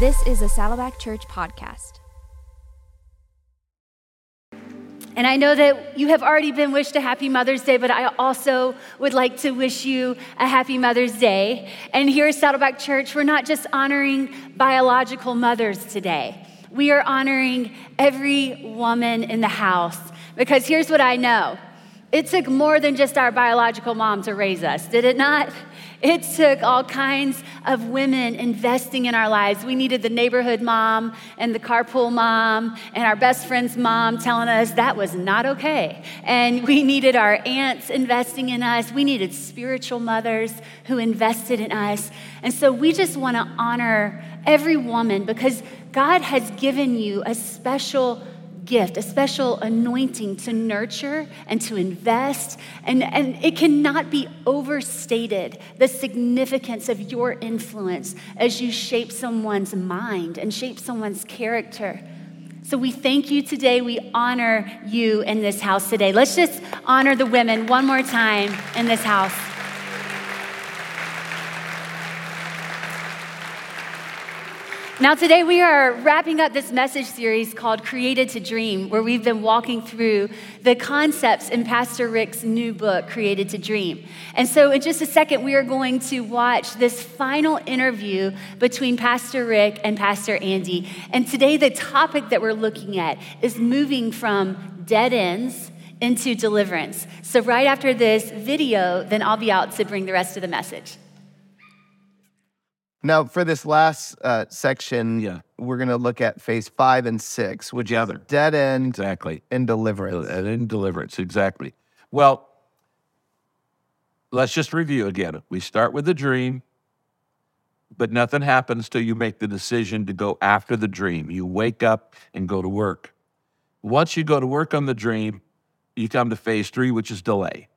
This is a Saddleback Church podcast. And I know that you have already been wished a happy Mother's Day, but I also would like to wish you a happy Mother's Day. And here at Saddleback Church, we're not just honoring biological mothers today, we are honoring every woman in the house. Because here's what I know it took more than just our biological mom to raise us, did it not? It took all kinds of women investing in our lives. We needed the neighborhood mom and the carpool mom and our best friend's mom telling us that was not okay. And we needed our aunts investing in us. We needed spiritual mothers who invested in us. And so we just want to honor every woman because God has given you a special gift, a special anointing to nurture and to invest. And, and it cannot be overstated the significance of your influence as you shape someone's mind and shape someone's character. So we thank you today. We honor you in this house today. Let's just honor the women one more time in this house. Now, today we are wrapping up this message series called Created to Dream, where we've been walking through the concepts in Pastor Rick's new book, Created to Dream. And so, in just a second, we are going to watch this final interview between Pastor Rick and Pastor Andy. And today, the topic that we're looking at is moving from dead ends into deliverance. So, right after this video, then I'll be out to bring the rest of the message. Now, for this last uh, section, Yeah. we're going to look at phase five and six, which Together. is dead end Exactly. and deliverance. And in deliverance, exactly. Well, let's just review again. We start with the dream, but nothing happens till you make the decision to go after the dream. You wake up and go to work. Once you go to work on the dream, you come to phase three, which is delay.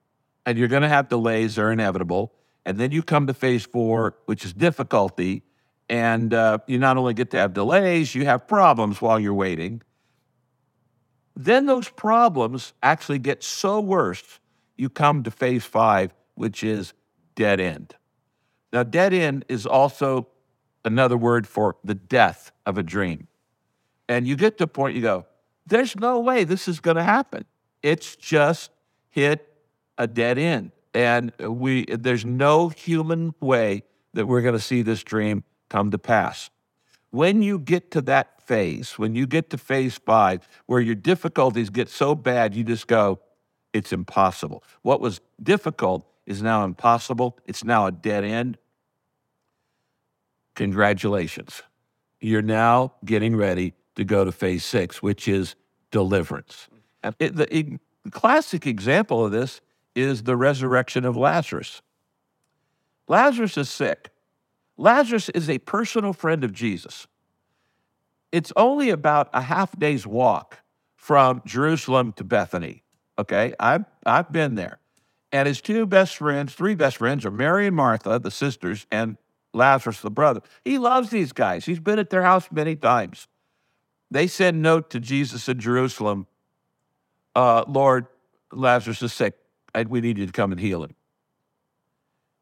And you're going to have delays, they're inevitable. And then you come to phase four, which is difficulty. And uh, you not only get to have delays, you have problems while you're waiting. Then those problems actually get so worse, you come to phase five, which is dead end. Now, dead end is also another word for the death of a dream. And you get to a point you go, there's no way this is going to happen. It's just hit a dead end. And we there's no human way that we're going to see this dream come to pass. When you get to that phase, when you get to phase five, where your difficulties get so bad, you just go, it's impossible. What was difficult is now impossible. It's now a dead end. Congratulations. You're now getting ready to go to phase six, which is deliverance. And it- the, e- classic example of this is the resurrection of Lazarus. Lazarus is sick. Lazarus is a personal friend of Jesus. It's only about a half day's walk from Jerusalem to Bethany. Okay, I've, I've been there. And his two best friends, three best friends, are Mary and Martha, the sisters, and Lazarus, the brother. He loves these guys. He's been at their house many times. They send note to Jesus in Jerusalem uh, Lord, Lazarus is sick. And we need you to come and heal him.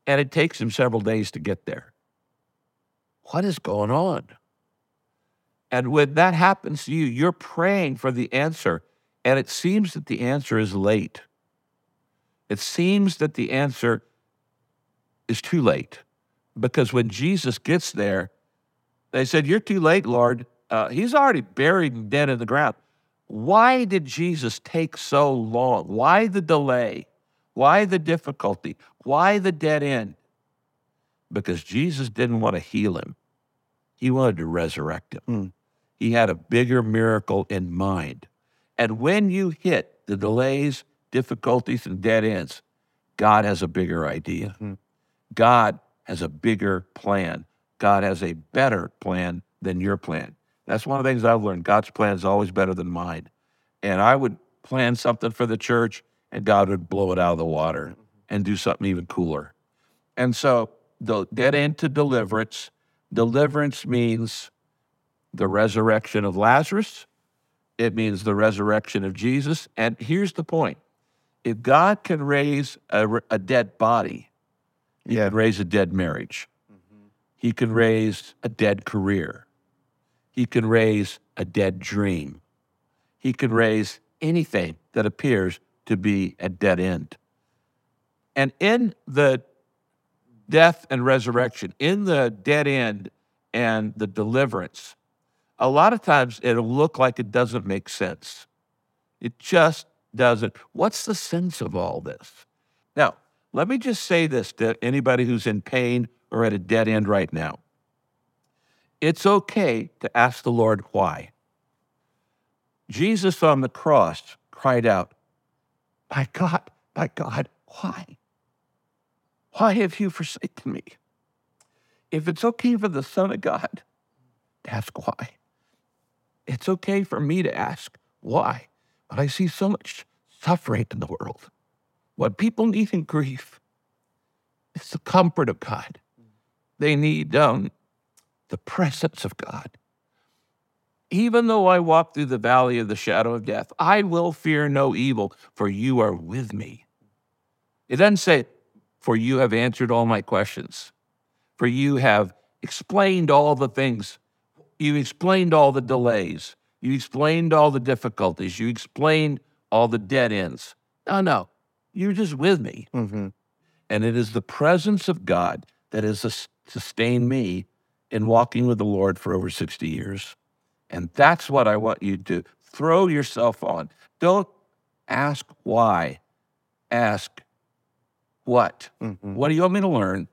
And it takes him several days to get there. What is going on? And when that happens to you, you're praying for the answer, and it seems that the answer is late. It seems that the answer is too late because when Jesus gets there, they said, You're too late, Lord. Uh, he's already buried and dead in the ground. Why did Jesus take so long? Why the delay? Why the difficulty? Why the dead end? Because Jesus didn't want to heal him, he wanted to resurrect him. Mm. He had a bigger miracle in mind. And when you hit the delays, difficulties, and dead ends, God has a bigger idea. Mhm. God has a bigger plan. God has a better plan than your plan. That's one of the things I've learned. God's plan is always better than mine. And I would plan something for the church, and God would blow it out of the water and do something even cooler. And so, the dead end to deliverance. Deliverance means the resurrection of Lazarus. It means the resurrection of Jesus. And here's the point: if God can raise a, a dead body, He Yeah. can raise a dead marriage. Mm-hmm. He can raise a dead career. He can raise a dead dream. He can raise anything that appears to be a dead end. And in the death and resurrection, in the dead end and the deliverance, a lot of times it'll look like it doesn't make sense. It just doesn't. What's the sense of all this? Now, let me just say this to anybody who's in pain or at a dead end right now. It's okay to ask the Lord why. Jesus on the cross cried out, My God, my God, why? Why have you forsaken me? If it's okay for the Son of God to ask why, it's okay for me to ask why. But I see so much suffering in the world. What people need in grief is the comfort of God. They need um, the presence of God. Even though I walk through the valley of the shadow of death, I will fear no evil, for you are with me. It doesn't say, for you have answered all my questions, for you have explained all the things, you explained all the delays, you explained all the difficulties, you explained all the dead ends. No, no, you're just with me. Mm-hmm. And it is the presence of God that has sustained me in walking with the Lord for over 60 years. And that's what I want you to do. throw yourself on. Don't ask why, ask what. Mhm. What do you want me to learn?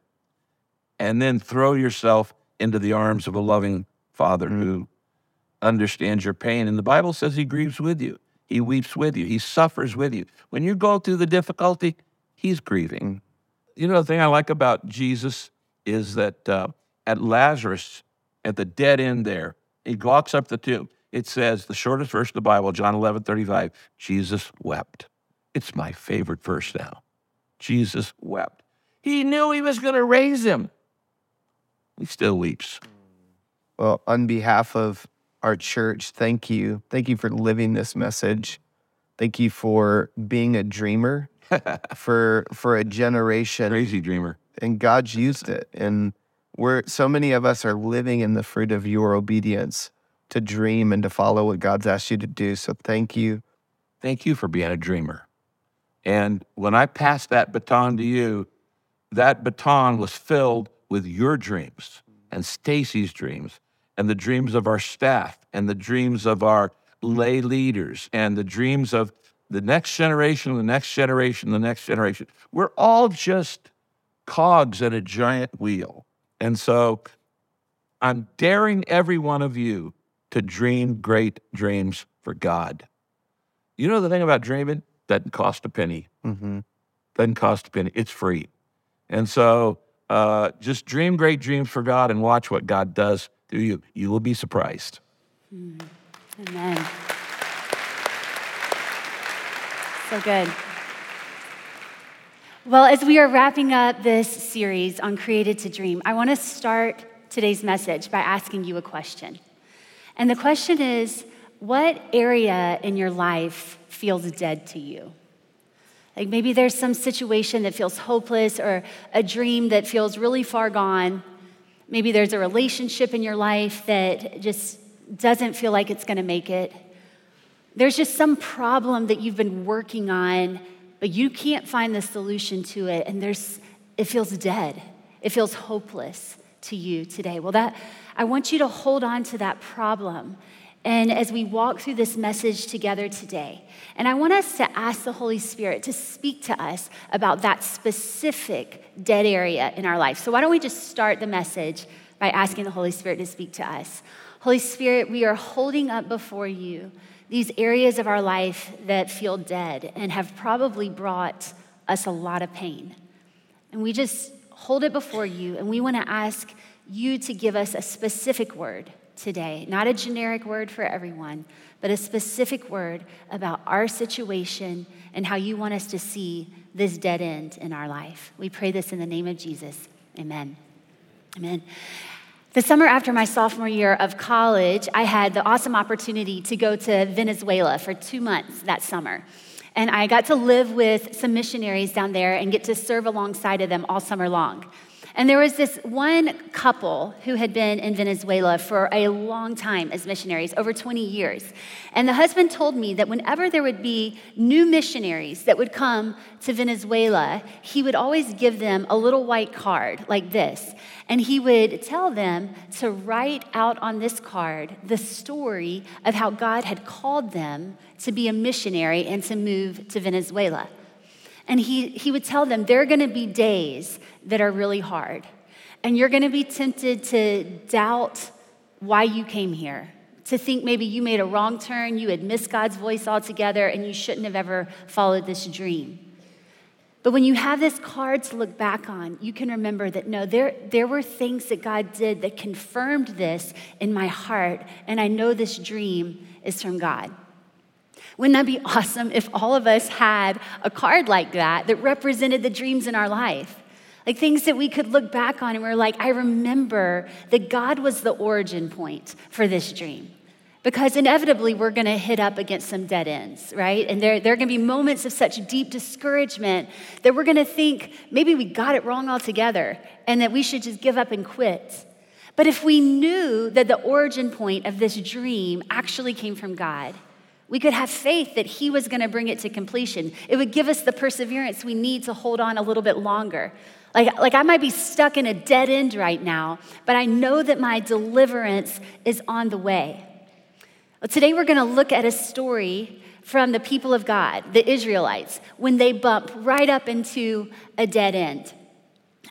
And then throw yourself into the arms of a loving Father who understands your pain. And the Bible says he grieves with you, he weeps with you, he suffers with you. When you go through the difficulty, he's grieving. You know, the thing I like about Jesus is that uh, at Lazarus, at the dead end there, he walks up the tomb. It says, the shortest verse of the Bible, John 11, 35, Jesus wept. It's my favorite verse now. Jesus wept. He knew he was going to raise him. He still weeps. Well, on behalf of our church, thank you. Thank you for living this message. Thank you for being a dreamer for for a generation Crazy dreamer. and God's used it. And we're so many of us are living in the fruit of your obedience to dream and to follow what God's asked you to do. So thank you. Thank you for being a dreamer. And when I passed that baton to you, that baton was filled with your dreams and Stacie's dreams and the dreams of our staff and the dreams of our lay leaders and the dreams of the next generation, the next generation, the next generation. We're all just cogs in a giant wheel. And so I'm daring every one of you to dream great dreams for God. You know the thing about dreaming? Doesn't cost a penny. hmm Doesn't cost a penny. It's free. And so uh, just dream great dreams for God and watch what God does through you. You will be surprised. Amen. So good. Well, as we are wrapping up this series on Created to Dream, I want to start today's message by asking you a question. And the question is what area in your life feels dead to you? Like maybe there's some situation that feels hopeless or a dream that feels really far gone. Maybe there's a relationship in your life that just doesn't feel like it's going to make it. There's just some problem that you've been working on, but you can't find the solution to it, and there's, it feels dead. It feels hopeless to you today. Well, that I want you to hold on to that problem. And as we walk through this message together today, and I want us to ask the Holy Spirit to speak to us about that specific dead area in our life. So, why don't we just start the message by asking the Holy Spirit to speak to us? Holy Spirit, we are holding up before you these areas of our life that feel dead and have probably brought us a lot of pain. And we just hold it before you, and we want to ask you to give us a specific word today, not a generic word for everyone, but a specific word about our situation and how you want us to see this dead end in our life. We pray this in the name of Jesus. Amen. Amen. The summer after my sophomore year of college, I had the awesome opportunity to go to Venezuela for two months that summer. And I got to live with some missionaries down there and get to serve alongside of them all summer long. And there was this one couple who had been in Venezuela for a long time as missionaries, over 20 years. And the husband told me that whenever there would be new missionaries that would come to Venezuela, he would always give them a little white card like this. And he would tell them to write out on this card the story of how God had called them to be a missionary and to move to Venezuela. And he, he would tell them there are going to be days that are really hard. And you're going to be tempted to doubt why you came here, to think maybe you made a wrong turn, you had missed God's voice altogether, and you shouldn't have ever followed this dream. But when you have this card to look back on, you can remember that no, there, there were things that God did that confirmed this in my heart, and I know this dream is from God. Wouldn't that be awesome if all of us had a card like that that represented the dreams in our life? Like things that we could look back on and we're like, I remember that God was the origin point for this dream. Because inevitably we're gonna hit up against some dead ends, right? And there, there are gonna be moments of such deep discouragement that we're gonna think maybe we got it wrong altogether and that we should just give up and quit. But if we knew that the origin point of this dream actually came from God, we could have faith that He was going to bring it to completion. It would give us the perseverance we need to hold on a little bit longer. Like, like I might be stuck in a dead end right now, but I know that my deliverance is on the way. Well, today we're going to look at a story from the people of God, the Israelites, when they bump right up into a dead end.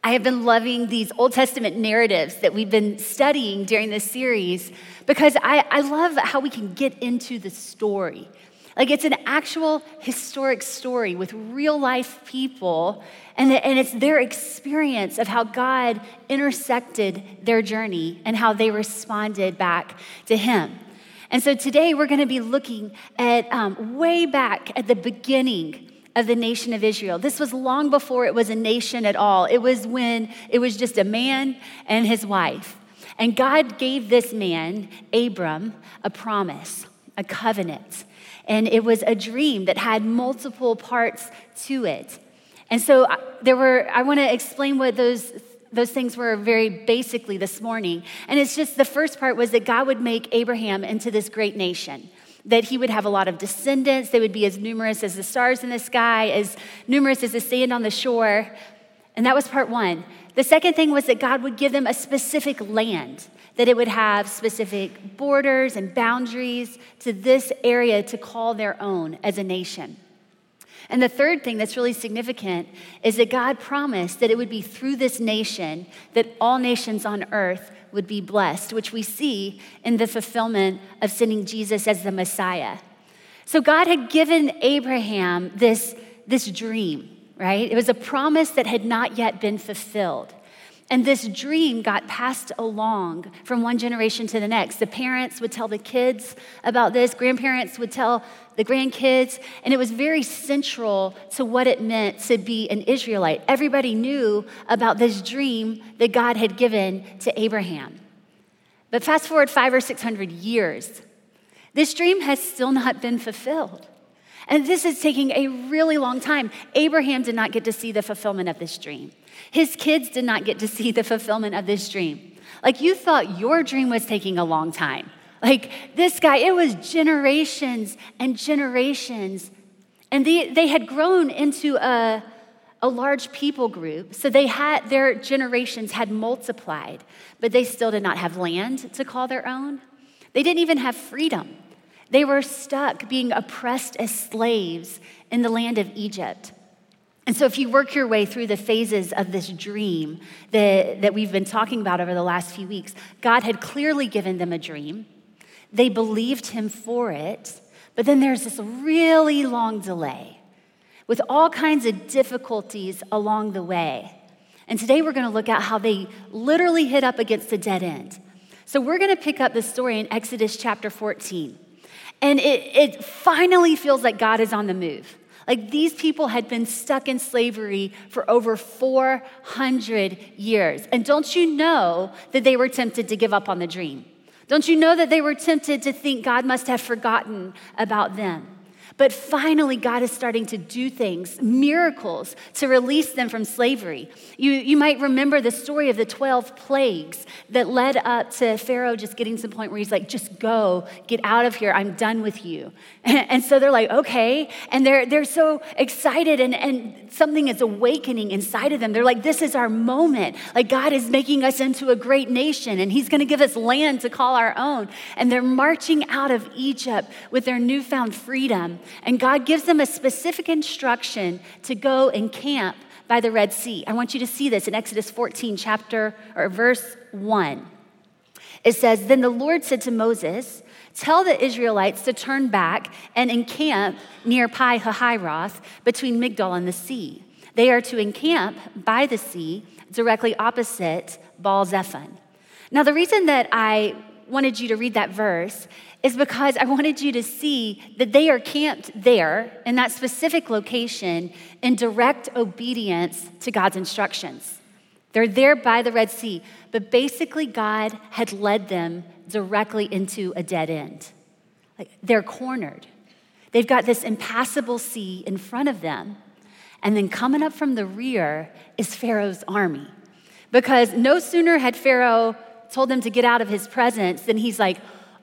I have been loving these Old Testament narratives that we've been studying during this series because I, I love how we can get into the story. Like it's an actual historic story with real life people, and, the, and it's their experience of how God intersected their journey and how they responded back to Him. And so today we're going to be looking at um, way back at the beginning of the nation of Israel. This was long before it was a nation at all. It was when it was just a man and his wife. And God gave this man, Abram, a promise, a covenant. And it was a dream that had multiple parts to it. And so there were, I want to explain what those those things were very basically this morning. And it's just the first part was that God would make Abraham into this great nation that he would have a lot of descendants. They would be as numerous as the stars in the sky, as numerous as the sand on the shore. And that was part one. The second thing was that God would give them a specific land, that it would have specific borders and boundaries to this area to call their own as a nation. And the third thing that's really significant is that God promised that it would be through this nation that all nations on earth would be blessed, which we see in the fulfillment of sending Jesus as the Messiah. So God had given Abraham this, this dream, right? It was a promise that had not yet been fulfilled. And this dream got passed along from one generation to the next. The parents would tell the kids about this, grandparents would tell the grandkids, and it was very central to what it meant to be an Israelite. Everybody knew about this dream that God had given to Abraham. But fast forward five or 600 years, this dream has still not been fulfilled. And this is taking a really long time. Abraham did not get to see the fulfillment of this dream. His kids did not get to see the fulfillment of this dream. Like you thought your dream was taking a long time. Like this guy, it was generations and generations. And they, they had grown into a, a large people group. So they had their generations had multiplied, but they still did not have land to call their own. They didn't even have freedom. They were stuck being oppressed as slaves in the land of Egypt. And so, if you work your way through the phases of this dream that, that we've been talking about over the last few weeks, God had clearly given them a dream. They believed him for it, but then there's this really long delay with all kinds of difficulties along the way. And today we're going to look at how they literally hit up against a dead end. So, we're going to pick up the story in Exodus chapter 14. And it, it finally feels like God is on the move. Like these people had been stuck in slavery for over 400 years. And don't you know that they were tempted to give up on the dream? Don't you know that they were tempted to think God must have forgotten about them? But finally, God is starting to do things, miracles, to release them from slavery. You, you might remember the story of the 12 plagues that led up to Pharaoh just getting to the point where he's like, just go, get out of here, I'm done with you. And, so they're like, okay. And they're, they're so excited, and, and something is awakening inside of them. They're like, this is our moment. Like, God is making us into a great nation, and He's gonna give us land to call our own. And they're marching out of Egypt with their newfound freedom. And God gives them a specific instruction to go and camp by the Red Sea. I want you to see this in Exodus 14, chapter or verse 1. It says, Then the Lord said to Moses, Tell the Israelites to turn back and encamp near Pi Hahiroth between Migdol and the sea. They are to encamp by the sea directly opposite Baal Zephon. Now, the reason that I wanted you to read that verse is because I wanted you to see that they are camped there in that specific location in direct obedience to God's instructions. They're there by the Red Sea, but basically, God had led them directly into a dead end. Like they're cornered. They've got this impassable sea in front of them. And then coming up from the rear is Pharaoh's army. Because no sooner had Pharaoh told them to get out of his presence than he's like,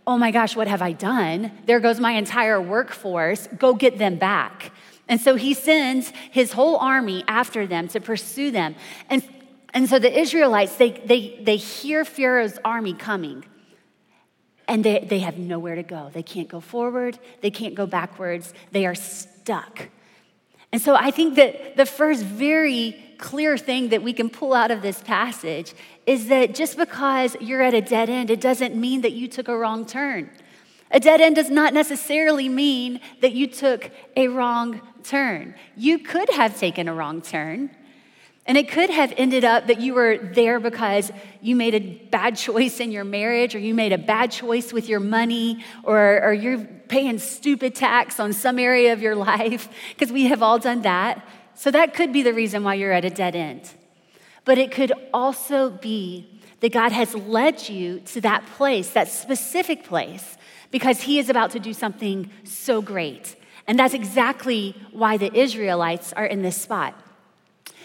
oh my gosh, what have I done? There goes my entire workforce. Go get them back. And so he sends his whole army after them to pursue them. And, and so the Israelites, they, they, they hear Pharaoh's army coming and they, they have nowhere to go. They can't go forward, they can't go backwards, they are stuck. And so I think that the first very clear thing that we can pull out of this passage is that just because you're at a dead end, it doesn't mean that you took a wrong turn. A dead end does not necessarily mean that you took a wrong turn. You could have taken a wrong turn. And it could have ended up that you were there because you made a bad choice in your marriage, or you made a bad choice with your money, or, or you're paying stupid tax on some area of your life, because we have all done that. So that could be the reason why you're at a dead end. But it could also be that God has led you to that place, that specific place, because He is about to do something so great. And that's exactly why the Israelites are in this spot.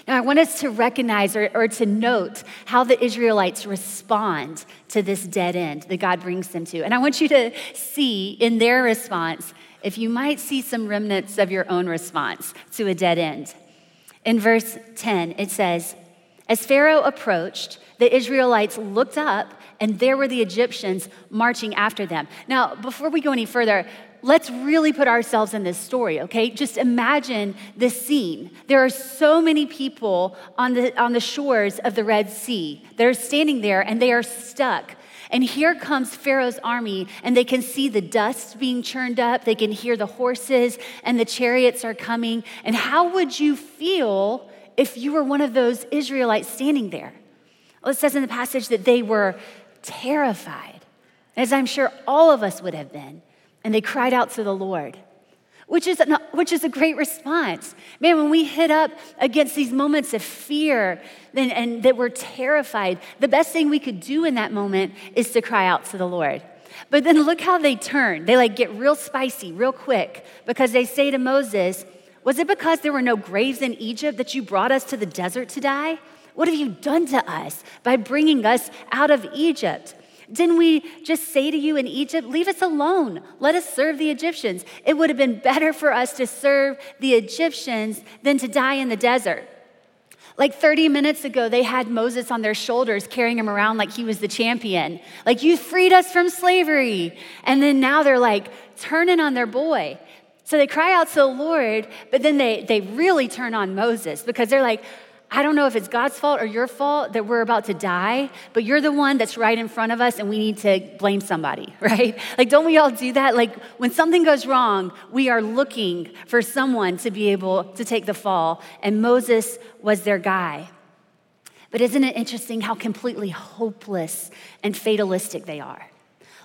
Now, I want us to recognize or, or, to note how the Israelites respond to this dead end that God brings them to. And I want you to see in their response if you might see some remnants of your own response to a dead end. In verse 10, it says, As Pharaoh approached, the Israelites looked up, and there were the Egyptians marching after them. Now, before we go any further, let's really put ourselves in this story, okay? Just imagine this scene. There are so many people on the, on the shores of the Red Sea. They're standing there and they are stuck. And here comes Pharaoh's army, and they can see the dust being churned up. They can hear the horses and the chariots are coming. And how would you feel if you were one of those Israelites standing there? Well, it says in the passage that they were terrified, as I'm sure all of us would have been. And they cried out to the Lord which is, an, which is a great response. Man, when we hit up against these moments of fear and, and that we're terrified, the best thing we could do in that moment is to cry out to the Lord. But then look how they turn. They like get real spicy real quick because they say to Moses, Was it because there were no graves in Egypt that you brought us to the desert to die? What have you done to us by bringing us out of Egypt? Didn't we just say to you in Egypt, leave us alone, let us serve the Egyptians? It would have been better for us to serve the Egyptians than to die in the desert. Like 30 minutes ago, they had Moses on their shoulders carrying him around like he was the champion. Like, you freed us from slavery. And then now they're like turning on their boy. So they cry out to the Lord, but then they, they really turn on Moses because they're like, I don't know if it's God's fault or your fault that we're about to die, but you're the one that's right in front of us and we need to blame somebody, right? Like, don't we all do that? Like, when something goes wrong, we are looking for someone to be able to take the fall, and Moses was their guy. But isn't it interesting how completely hopeless and fatalistic they are?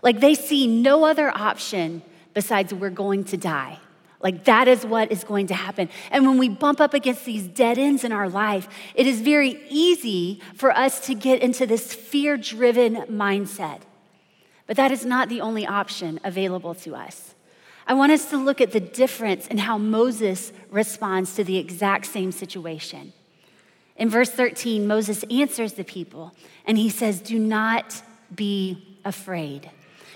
Like, they see no other option besides we're going to die. Like that is what is going to happen. And when we bump up against these dead ends in our life, it is very easy for us to get into this fear driven mindset. But that is not the only option available to us. I want us to look at the difference in how Moses responds to the exact same situation. In verse 13, Moses answers the people and he says, Do not be afraid.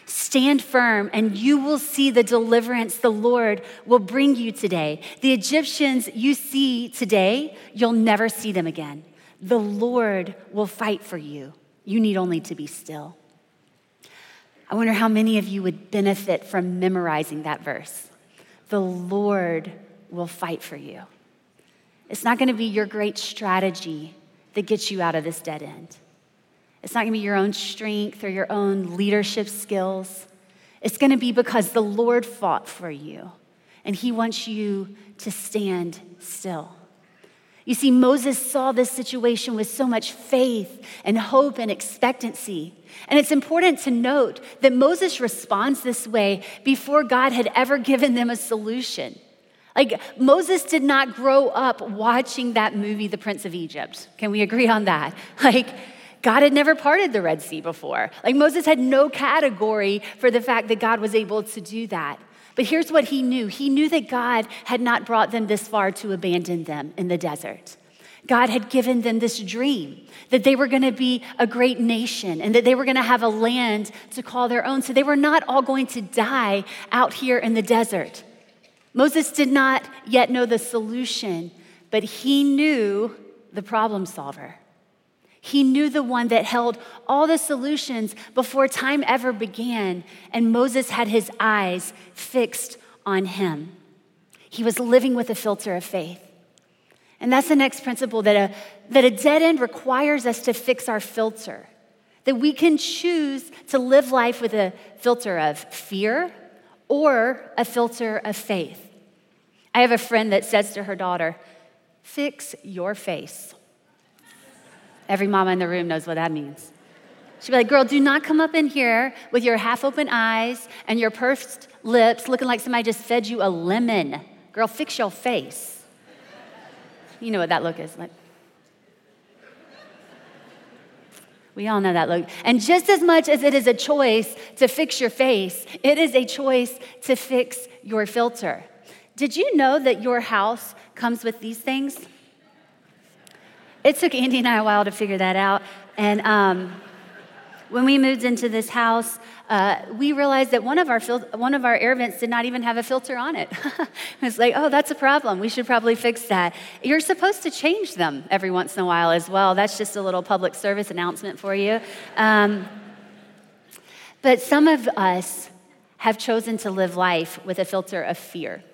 Stand firm, and you will see the deliverance the Lord will bring you today. The Egyptians you see today, you'll never see them again. The Lord will fight for you. You need only to be still. I wonder how many of you would benefit from memorizing that verse. The Lord will fight for you. It's not going to be your great strategy that gets you out of this dead end. It's not going to be your own strength or your own leadership skills. It's going to be because the Lord fought for you and he wants you to stand still. You see, Moses saw this situation with so much faith and hope and expectancy. And it's important to note that Moses responds this way before God had ever given them a solution. Like, Moses did not grow up watching that movie, The Prince of Egypt. Can we agree on that? Like, God had never parted the Red Sea before. Like Moses had no category for the fact that God was able to do that. But here's what he knew he knew that God had not brought them this far to abandon them in the desert. God had given them this dream that they were going to be a great nation and that they were going to have a land to call their own. So they were not all going to die out here in the desert. Moses did not yet know the solution, but he knew the problem solver. He knew the one that held all the solutions before time ever began, and Moses had his eyes fixed on him. He was living with a filter of faith. And that's the next principle that a, that a dead end requires us to fix our filter. That we can choose to live life with a filter of fear or a filter of faith. I have a friend that says to her daughter, Fix your face. Every mama in the room knows what that means. She'd be like, Girl, do not come up in here with your half open eyes and your pursed lips looking like somebody just fed you a lemon. Girl, fix your face. You know what that look is like. We all know that look. And just as much as it is a choice to fix your face, it is a choice to fix your filter. Did you know that your house comes with these things? It took Andy and I a while to figure that out. And um, when we moved into this house, uh, we realized that one of our fil- one of our air vents did not even have a filter on it. it's like, oh, that's a problem. We should probably fix that. You're supposed to change them every once in a while as well. That's just a little public service announcement for you. Um, but some of us have chosen to live life with a filter of fear.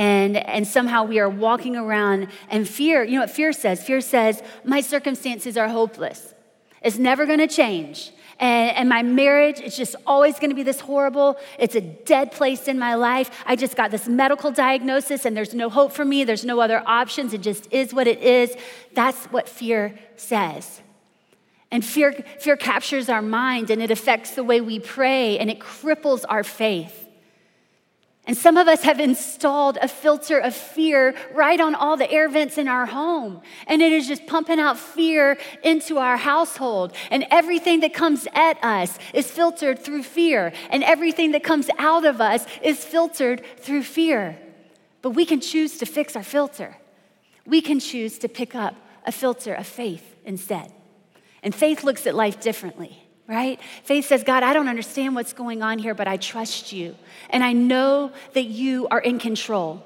And, and somehow we are walking around and fear, you know what fear says? Fear says, my circumstances are hopeless. It's never gonna change. And, and, my marriage is just always gonna be this horrible. It's a dead place in my life. I just got this medical diagnosis and there's no hope for me. There's no other options. It just is what it is. That's what fear says. And fear, fear captures our mind and it affects the way we pray and it cripples our faith. And some of us have installed a filter of fear right on all the air vents in our home. And it is just pumping out fear into our household. And everything that comes at us is filtered through fear. And everything that comes out of us is filtered through fear. But we can choose to fix our filter. We can choose to pick up a filter of faith instead. And faith looks at life differently right? Faith says, God, I don't understand what's going on here, but I trust you. And I know that you are in control.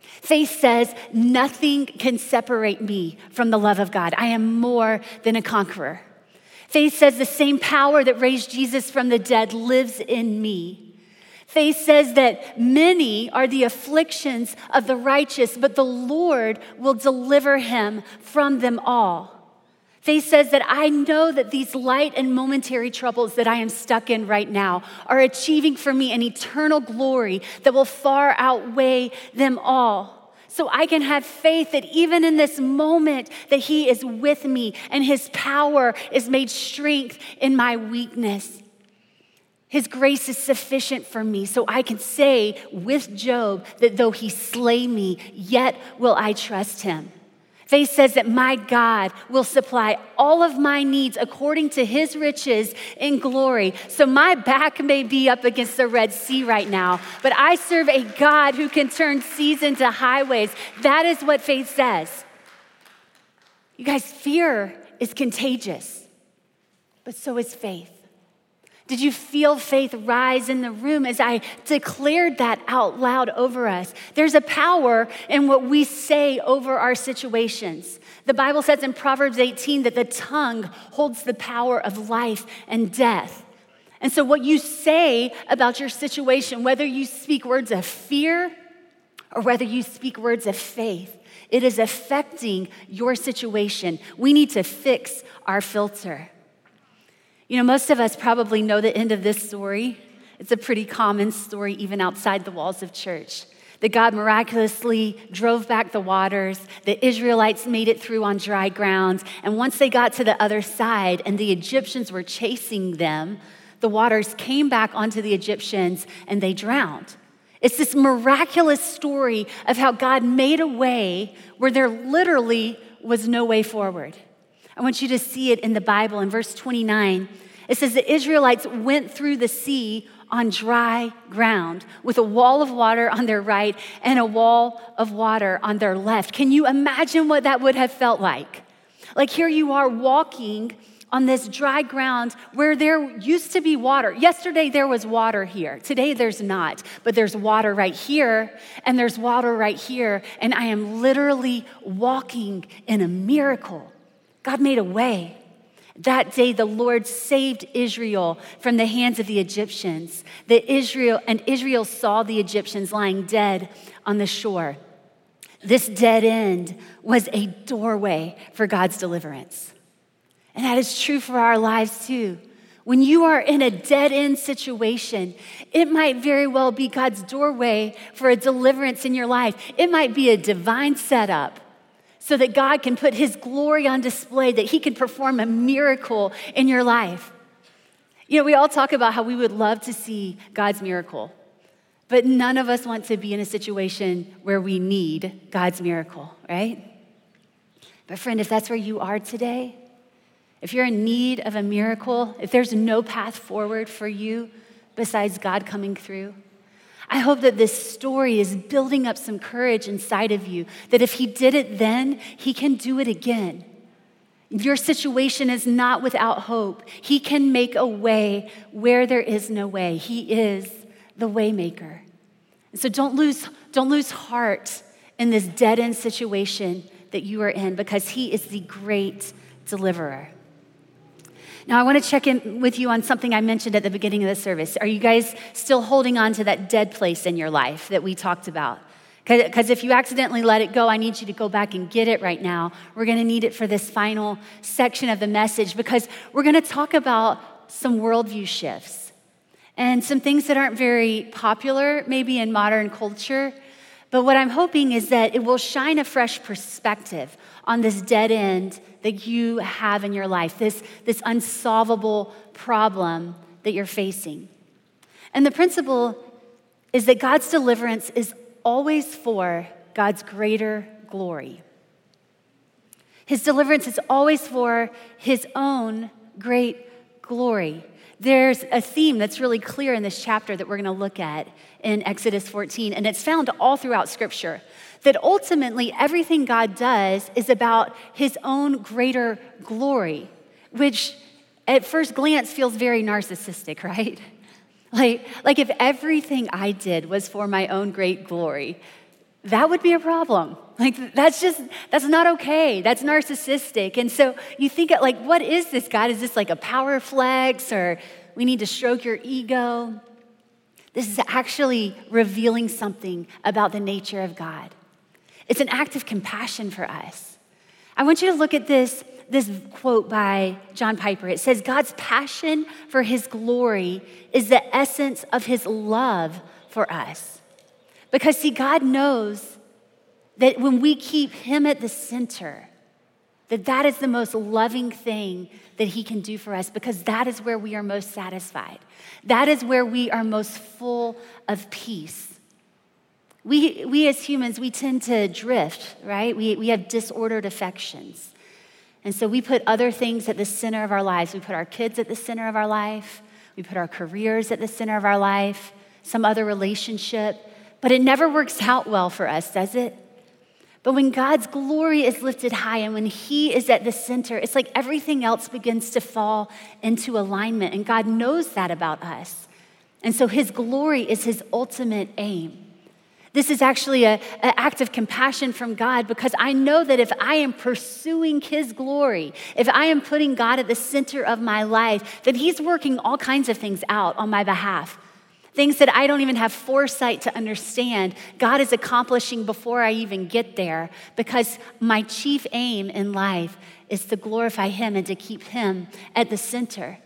Faith says, nothing can separate me from the love of God. I am more than a conqueror. Faith says, the same power that raised Jesus from the dead lives in me. Faith says that many are the afflictions of the righteous, but the Lord will deliver him from them all. Faith says that I know that these light and momentary troubles that I am stuck in right now are achieving for me an eternal glory that will far outweigh them all. So I can have faith that even in this moment that he is with me and his power is made strength in my weakness. His grace is sufficient for me, so I can say with Job that though he slay me, yet will I trust him. Faith says that my God will supply all of my needs according to his riches in glory. So my back may be up against the Red Sea right now, but I serve a God who can turn seas into highways. That is what faith says. You guys, fear is contagious, but so is faith. Did you feel faith rise in the room as I declared that out loud over us? There's a power in what we say over our situations. The Bible says in Proverbs 18 that the tongue holds the power of life and death. And so, what you say about your situation, whether you speak words of fear or whether you speak words of faith, it is affecting your situation. We need to fix our filter. You know, most of us probably know the end of this story. It's a pretty common story, even outside the walls of church. That God miraculously drove back the waters, the Israelites made it through on dry ground, and once they got to the other side and the Egyptians were chasing them, the waters came back onto the Egyptians and they drowned. It's this miraculous story of how God made a way where there literally was no way forward. I want you to see it in the Bible in verse 29. It says the Israelites went through the sea on dry ground with a wall of water on their right and a wall of water on their left. Can you imagine what that would have felt like? Like here you are walking on this dry ground where there used to be water. Yesterday there was water here. Today there's not, but there's water right here and there's water right here. And I am literally walking in a miracle. God made a way. That day, the Lord saved Israel from the hands of the Egyptians. The Israel and Israel saw the Egyptians lying dead on the shore. This dead end was a doorway for God's deliverance. And that is true for our lives too. When you are in a dead end situation, it might very well be God's doorway for a deliverance in your life. It might be a divine setup so that God can put his glory on display, that he can perform a miracle in your life. You know, we all talk about how we would love to see God's miracle, but none of us want to be in a situation where we need God's miracle, right? But, friend, if that's where you are today, if you're in need of a miracle, if there's no path forward for you besides God coming through, I hope that this story is building up some courage inside of you that if he did it then, he can do it again. Your situation is not without hope. He can make a way where there is no way. He is the waymaker. So don't lose, don't lose heart in this dead end situation that you are in because he is the great deliverer. Now, I want to check in with you on something I mentioned at the beginning of the service. Are you guys still holding on to that dead place in your life that we talked about? Because if you accidentally let it go, I need you to go back and get it right now. We're going to need it for this final section of the message because we're going to talk about some worldview shifts and some things that aren't very popular, maybe in modern culture. But what I'm hoping is that it will shine a fresh perspective on this dead end that you have in your life, this, this unsolvable problem that you're facing. And the principle is that God's deliverance is always for God's greater glory. His deliverance is always for his own great glory. There's a theme that's really clear in this chapter that we're going to look at in Exodus 14, and it's found all throughout Scripture that ultimately everything God does is about his own greater glory, which at first glance feels very narcissistic, right? Like, like if everything I did was for my own great glory, that would be a problem. Like that's just that's not okay. That's narcissistic. And so you think like what is this God? Is this like a power flex or we need to stroke your ego? This is actually revealing something about the nature of God. It's an act of compassion for us. I want you to look at this, this quote by John Piper. It says, God's passion for his glory is the essence of his love for us. Because, see, God knows that when we keep him at the center, that that is the most loving thing that he can do for us because that is where we are most satisfied. That is where we are most full of peace. We, we as humans, we tend to drift, right? We, we have disordered affections. And so we put other things at the center of our lives. We put our kids at the center of our life. We put our careers at the center of our life, some other relationship. But it never works out well for us, does it? But when God's glory is lifted high and when He is at the center, it's like everything else begins to fall into alignment. And God knows that about us. And so His glory is His ultimate aim. This is actually an act of compassion from God because I know that if I am pursuing His glory, if I am putting God at the center of my life, then He's working all kinds of things out on my behalf. Things that I don't even have foresight to understand, God is accomplishing before I even get there because my chief aim in life is to glorify Him and to keep Him at the center.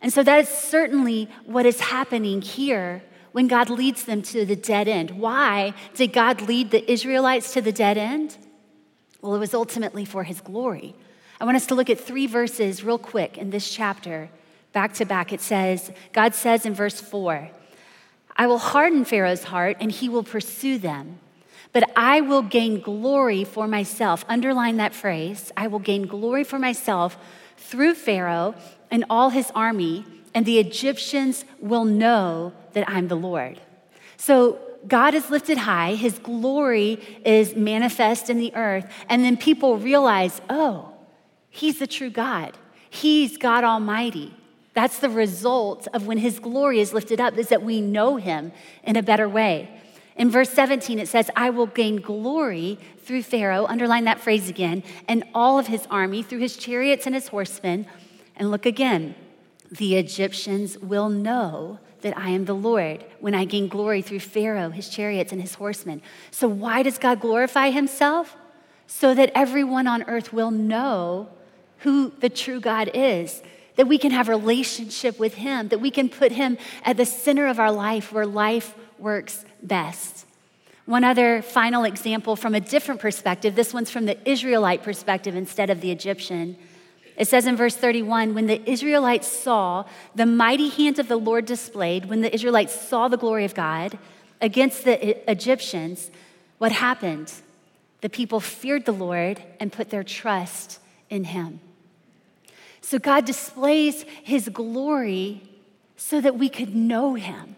And so that is certainly what is happening here when God leads them to the dead end. Why did God lead the Israelites to the dead end? Well, it was ultimately for His glory. I want us to look at three verses real quick in this chapter, back to back. It says, God says in verse 4, I will harden Pharaoh's heart and he will pursue them. But I will gain glory for myself. Underline that phrase. I will gain glory for myself through Pharaoh and all his army, and the Egyptians will know that I'm the Lord. So God is lifted high, his glory is manifest in the earth, and then people realize, oh, he's the true God. He's God Almighty. That's the result of when his glory is lifted up, is that we know him in a better way. In verse 17, it says, I will gain glory through Pharaoh, underline that phrase again, and all of his army, through his chariots and his horsemen. And look again, the Egyptians will know that I am the Lord when I gain glory through Pharaoh, his chariots, and his horsemen. So, why does God glorify himself? So that everyone on earth will know who the true God is that we can have relationship with him, that we can put him at the center of our life where life works best. One other final example from a different perspective, this one's from the Israelite perspective instead of the Egyptian. It says in verse 31 when the Israelites saw the mighty hand of the Lord displayed, when the Israelites saw the glory of God against the Egyptians, what happened? The people feared the Lord and put their trust in him. So God displays his glory so that we could know him,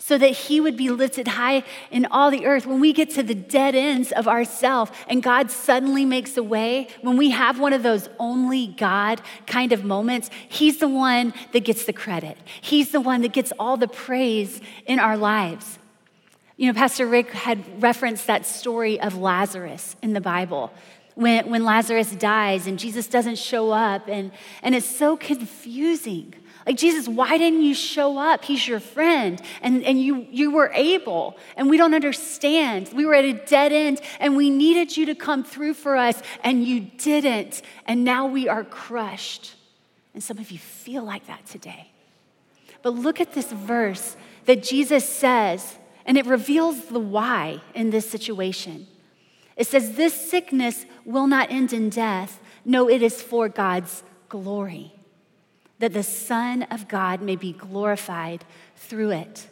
so that he would be lifted high in all the earth. When we get to the dead ends of ourself and God suddenly makes a way, when we have one of those only God kind of moments, he's the one that gets the credit. He's the one that gets all the praise in our lives. You know, Pastor Rick had referenced that story of Lazarus in the Bible when, when Lazarus dies and Jesus doesn't show up, and, and it's so confusing. Like, Jesus, why didn't you show up? He's your friend, and, and you, you were able, and we don't understand. We were at a dead end, and we needed you to come through for us, and you didn't, and now we are crushed. And some of you feel like that today. But look at this verse that Jesus says, and it reveals the why in this situation. It says, This sickness will not end in death. No, it is for God's glory, that the Son of God may be glorified through it.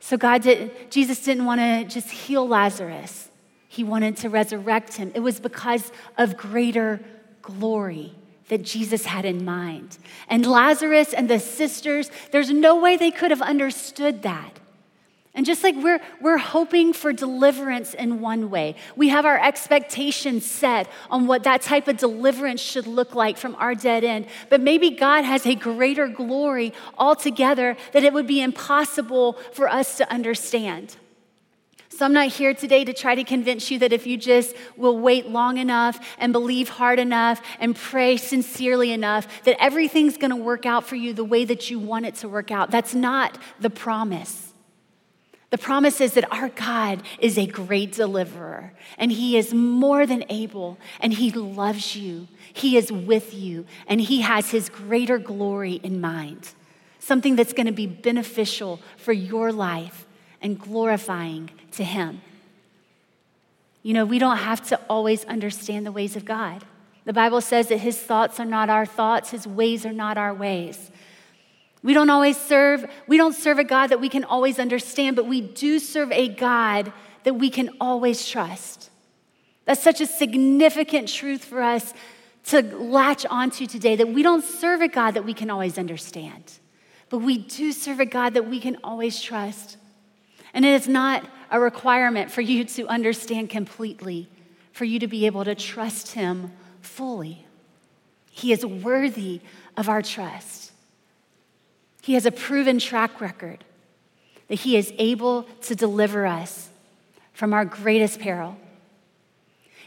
So God did, Jesus didn't want to just heal Lazarus. He wanted to resurrect him. It was because of greater glory that Jesus had in mind. And Lazarus and the sisters, there's no way they could have understood that. And just like we're, we're hoping for deliverance in one way, we have our expectations set on what that type of deliverance should look like from our dead end. But maybe God has a greater glory altogether that it would be impossible for us to understand. So I'm not here today to try to convince you that if you just will wait long enough and believe hard enough and pray sincerely enough, that everything's gonna work out for you the way that you want it to work out. That's not the promise. The promise is that our God is a great deliverer, and He is more than able, and He loves you. He is with you, and He has His greater glory in mind. Something that's going to be beneficial for your life and glorifying to Him. You know, we don't have to always understand the ways of God. The Bible says that His thoughts are not our thoughts, His ways are not our ways. We don't always serve, we don't serve a God that we can always understand, but we do serve a God that we can always trust. That's such a significant truth for us to latch onto today that we don't serve a God that we can always understand, but we do serve a God that we can always trust. And it is not a requirement for you to understand completely, for you to be able to trust Him fully. He is worthy of our trust. He has a proven track record that He is able to deliver us from our greatest peril.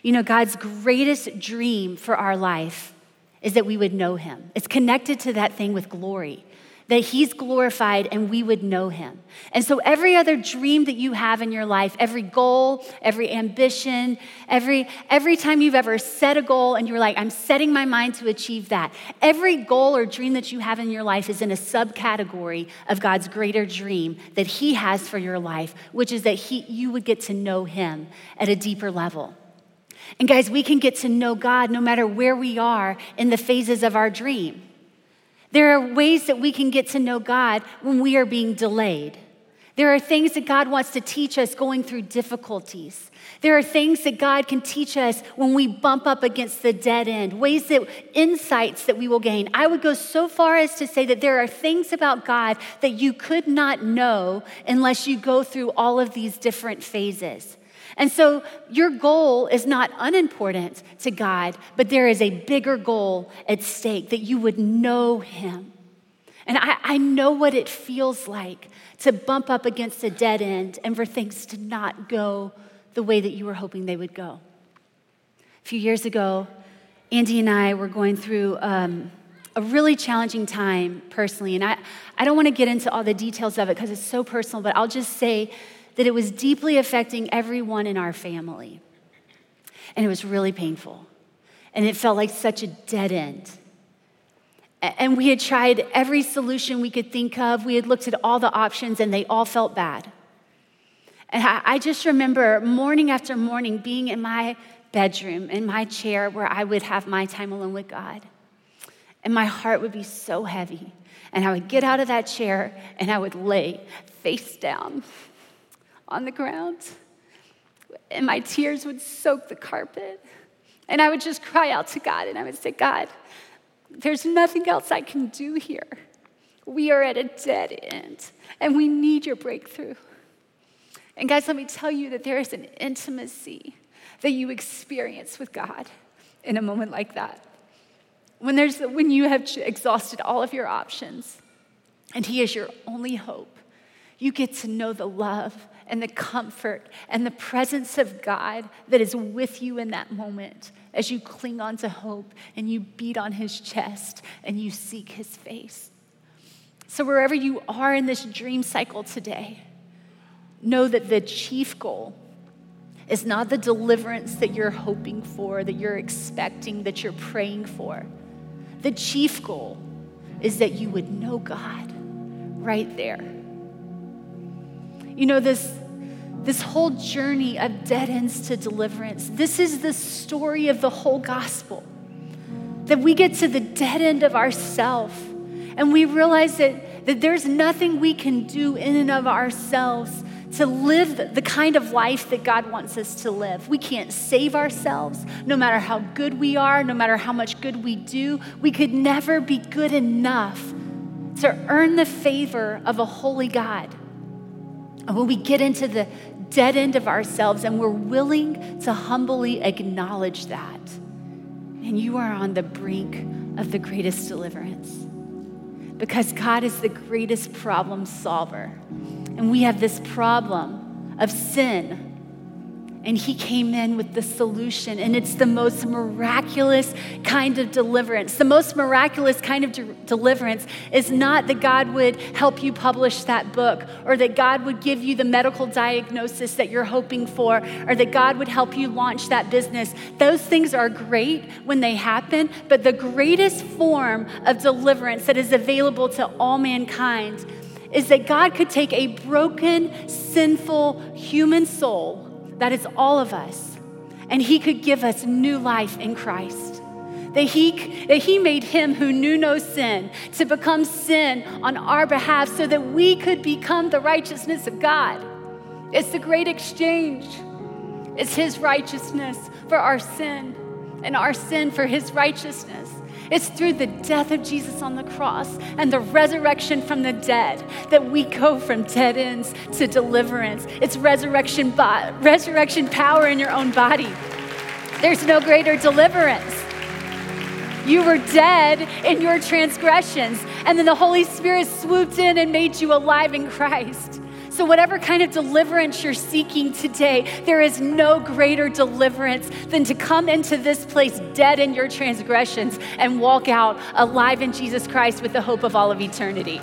You know, God's greatest dream for our life is that we would know Him. It's connected to that thing with glory that he's glorified and we would know him. And so, every other dream that you have in your life, every goal, every ambition, every, every time you've ever set a goal and you're like, I'm setting my mind to achieve that, every goal or dream that you have in your life is in a subcategory of God's greater dream that he has for your life, which is that he, you would get to know him at a deeper level. And guys, we can get to know God no matter where we are in the phases of our dream. There are ways that we can get to know God when we are being delayed. There are things that God wants to teach us going through difficulties. There are things that God can teach us when we bump up against the dead end, ways that insights that we will gain. I would go so far as to say that there are things about God that you could not know unless you go through all of these different phases. And so your goal is not unimportant to God, but there is a bigger goal at stake that you would know Him. And I, I, know what it feels like to bump up against a dead end and for things to not go the way that you were hoping they would go. A few years ago, Andy and I were going through um, a really challenging time personally. And I, I don't want to get into all the details of it because it's so personal, but I'll just say that it was deeply affecting everyone in our family. And it was really painful. And it felt like such a dead end. And we had tried every solution we could think of. We had looked at all the options, and they all felt bad. And I just remember morning after morning being in my bedroom, in my chair, where I would have my time alone with God. And my heart would be so heavy. And I would get out of that chair and I would lay face down on the ground, and my tears would soak the carpet. And I would just cry out to God, and I would say, God, there's nothing else I can do here. We are at a dead end, and we need your breakthrough. And guys, let me tell you that there is an intimacy that you experience with God in a moment like that. When, there's, when you have exhausted all of your options and He is your only hope, you get to know the love and the comfort and the presence of God that is with you in that moment as you cling on to hope and you beat on his chest and you seek his face. So, wherever you are in this dream cycle today, know that the chief goal is not the deliverance that you're hoping for, that you're expecting, that you're praying for. The chief goal is that you would know God right there. You know, this this whole journey of dead ends to deliverance. This is the story of the whole gospel. That we get to the dead end of ourself and we realize that, that there's nothing we can do in and of ourselves to live the kind of life that God wants us to live. We can't save ourselves, no matter how good we are, no matter how much good we do. We could never be good enough to earn the favor of a holy God. When we get into the dead end of ourselves and we're willing to humbly acknowledge that, and you are on the brink of the greatest deliverance. Because God is the greatest problem solver. And we have this problem of sin and he came in with the solution, and it's the most miraculous kind of deliverance. The most miraculous kind of de- deliverance is not that God would help you publish that book, or that God would give you the medical diagnosis that you're hoping for, or that God would help you launch that business. Those things are great when they happen, but the greatest form of deliverance that is available to all mankind is that God could take a broken, sinful human soul that is all of us. And He could give us new life in Christ. That he, that he made him who knew no sin to become sin on our behalf so that we could become the righteousness of God. It's the great exchange. It's his righteousness for our sin and our sin for his righteousness. It's through the death of Jesus on the cross and the resurrection from the dead that we go from dead ends to deliverance. It's resurrection, bo- resurrection power in your own body. There's no greater deliverance. You were dead in your transgressions, and then the Holy Spirit swooped in and made you alive in Christ. So, whatever kind of deliverance you're seeking today, there is no greater deliverance than to come into this place dead in your transgressions and walk out alive in Jesus Christ with the hope of all of eternity.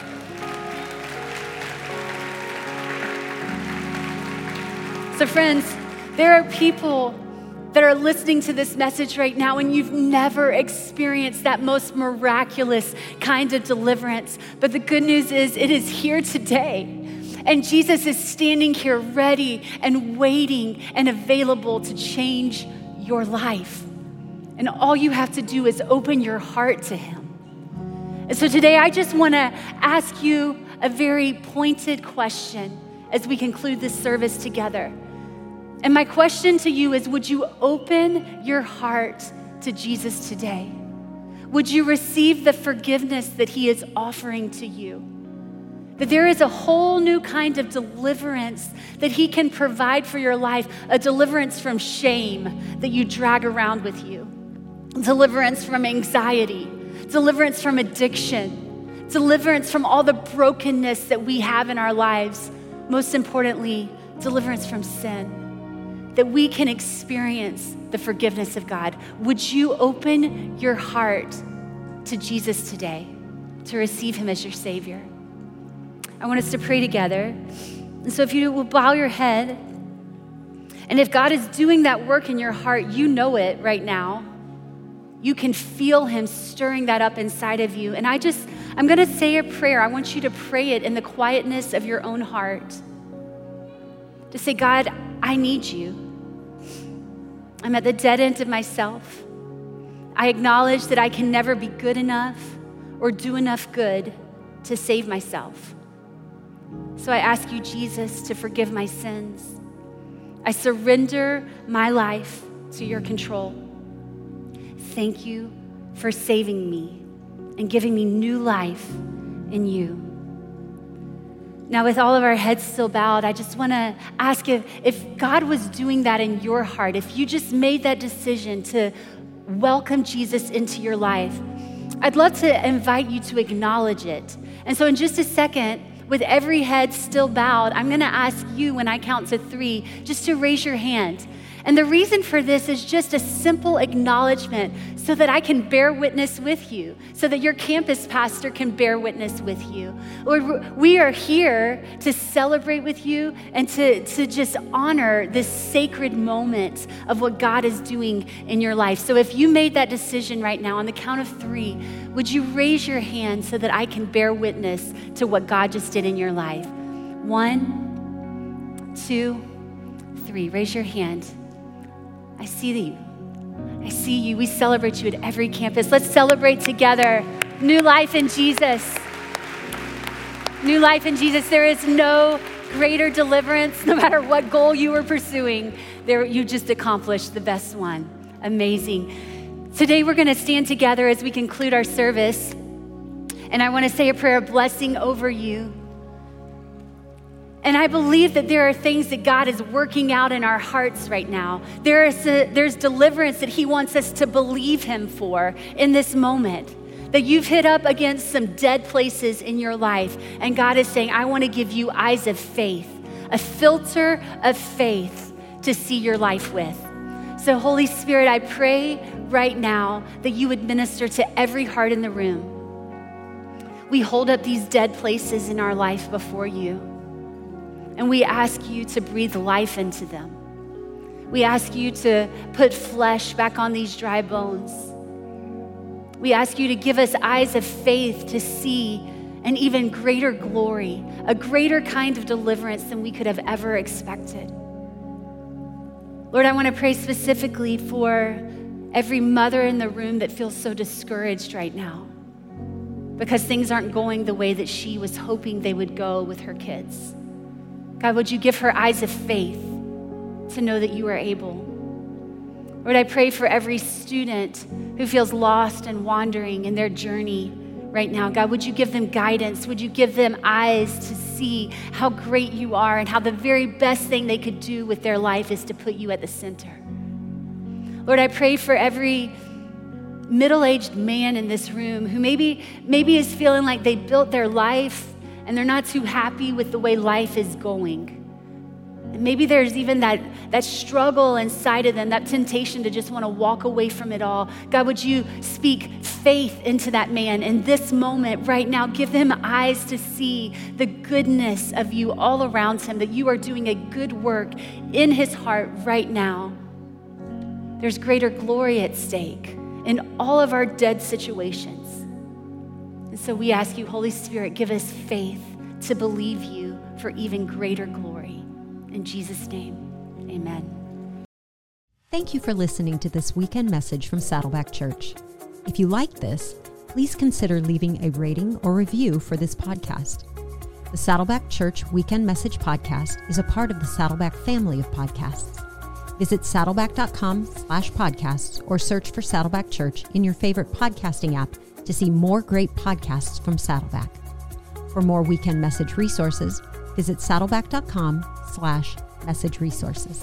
So, friends, there are people that are listening to this message right now and you've never experienced that most miraculous kind of deliverance. But the good news is, it is here today. And Jesus is standing here ready and waiting and available to change your life. And all you have to do is open your heart to Him. And so today, I just want to ask you a very pointed question as we conclude this service together. And my question to you is Would you open your heart to Jesus today? Would you receive the forgiveness that He is offering to you? That there is a whole new kind of deliverance that He can provide for your life a deliverance from shame that you drag around with you, deliverance from anxiety, deliverance from addiction, deliverance from all the brokenness that we have in our lives. Most importantly, deliverance from sin, that we can experience the forgiveness of God. Would you open your heart to Jesus today to receive Him as your Savior? I want us to pray together. And so if you will bow your head, and if God is doing that work in your heart, you know it right now. You can feel Him stirring that up inside of you. And I just, I'm going to say a prayer. I want you to pray it in the quietness of your own heart. To say, God, I need you. I'm at the dead end of myself. I acknowledge that I can never be good enough or do enough good to save myself. So I ask you, Jesus, to forgive my sins. I surrender my life to your control. Thank you for saving me and giving me new life in you. Now, with all of our heads still bowed, I just want to ask if, if God was doing that in your heart, if you just made that decision to welcome Jesus into your life, I'd love to invite you to acknowledge it. And so, in just a second, with every head still bowed, I'm going to ask you when I count to three just to raise your hand. And the reason for this is just a simple acknowledgement so that I can bear witness with you, so that your campus pastor can bear witness with you. Lord, we are here to celebrate with you and to, to just honor this sacred moment of what God is doing in your life. So if you made that decision right now, on the count of three, would you raise your hand so that I can bear witness to what God just did in your life? One, two, three. Raise your hand. I see you. I see you. We celebrate you at every campus. Let's celebrate together. New life in Jesus. New life in Jesus. There is no greater deliverance, no matter what goal you were pursuing. There, you just accomplished the best one. Amazing. Today, we're going to stand together as we conclude our service. And I want to say a prayer of blessing over you. And I believe that there are things that God is working out in our hearts right now. There is a, there's deliverance that He wants us to believe Him for in this moment. That you've hit up against some dead places in your life, and God is saying, I want to give you eyes of faith, a filter of faith to see your life with. So, Holy Spirit, I pray right now that you would minister to every heart in the room. We hold up these dead places in our life before you. And we ask you to breathe life into them. We ask you to put flesh back on these dry bones. We ask you to give us eyes of faith to see an even greater glory, a greater kind of deliverance than we could have ever expected. Lord, I want to pray specifically for every mother in the room that feels so discouraged right now because things aren't going the way that she was hoping they would go with her kids. God, would you give her eyes of faith to know that you are able? Lord, I pray for every student who feels lost and wandering in their journey right now. God, would you give them guidance? Would you give them eyes to see how great you are and how the very best thing they could do with their life is to put you at the center? Lord, I pray for every middle-aged man in this room who maybe maybe is feeling like they built their life and they're not too happy with the way life is going. And maybe there's even that, that struggle inside of them, that temptation to just want to walk away from it all. God, would you speak faith into that man in this moment right now? Give them eyes to see the goodness of you all around him, that you are doing a good work in his heart right now. There's greater glory at stake in all of our dead situations. And so we ask you, Holy Spirit, give us faith to believe you for even greater glory. In Jesus' name, amen. Thank you for listening to this weekend message from Saddleback Church. If you like this, please consider leaving a rating or review for this podcast. The Saddleback Church Weekend Message Podcast is a part of the Saddleback family of podcasts. Visit saddleback.com slash podcasts or search for Saddleback Church in your favorite podcasting app to see more great podcasts from Saddleback. For more weekend message resources, visit saddleback.com slash message resources.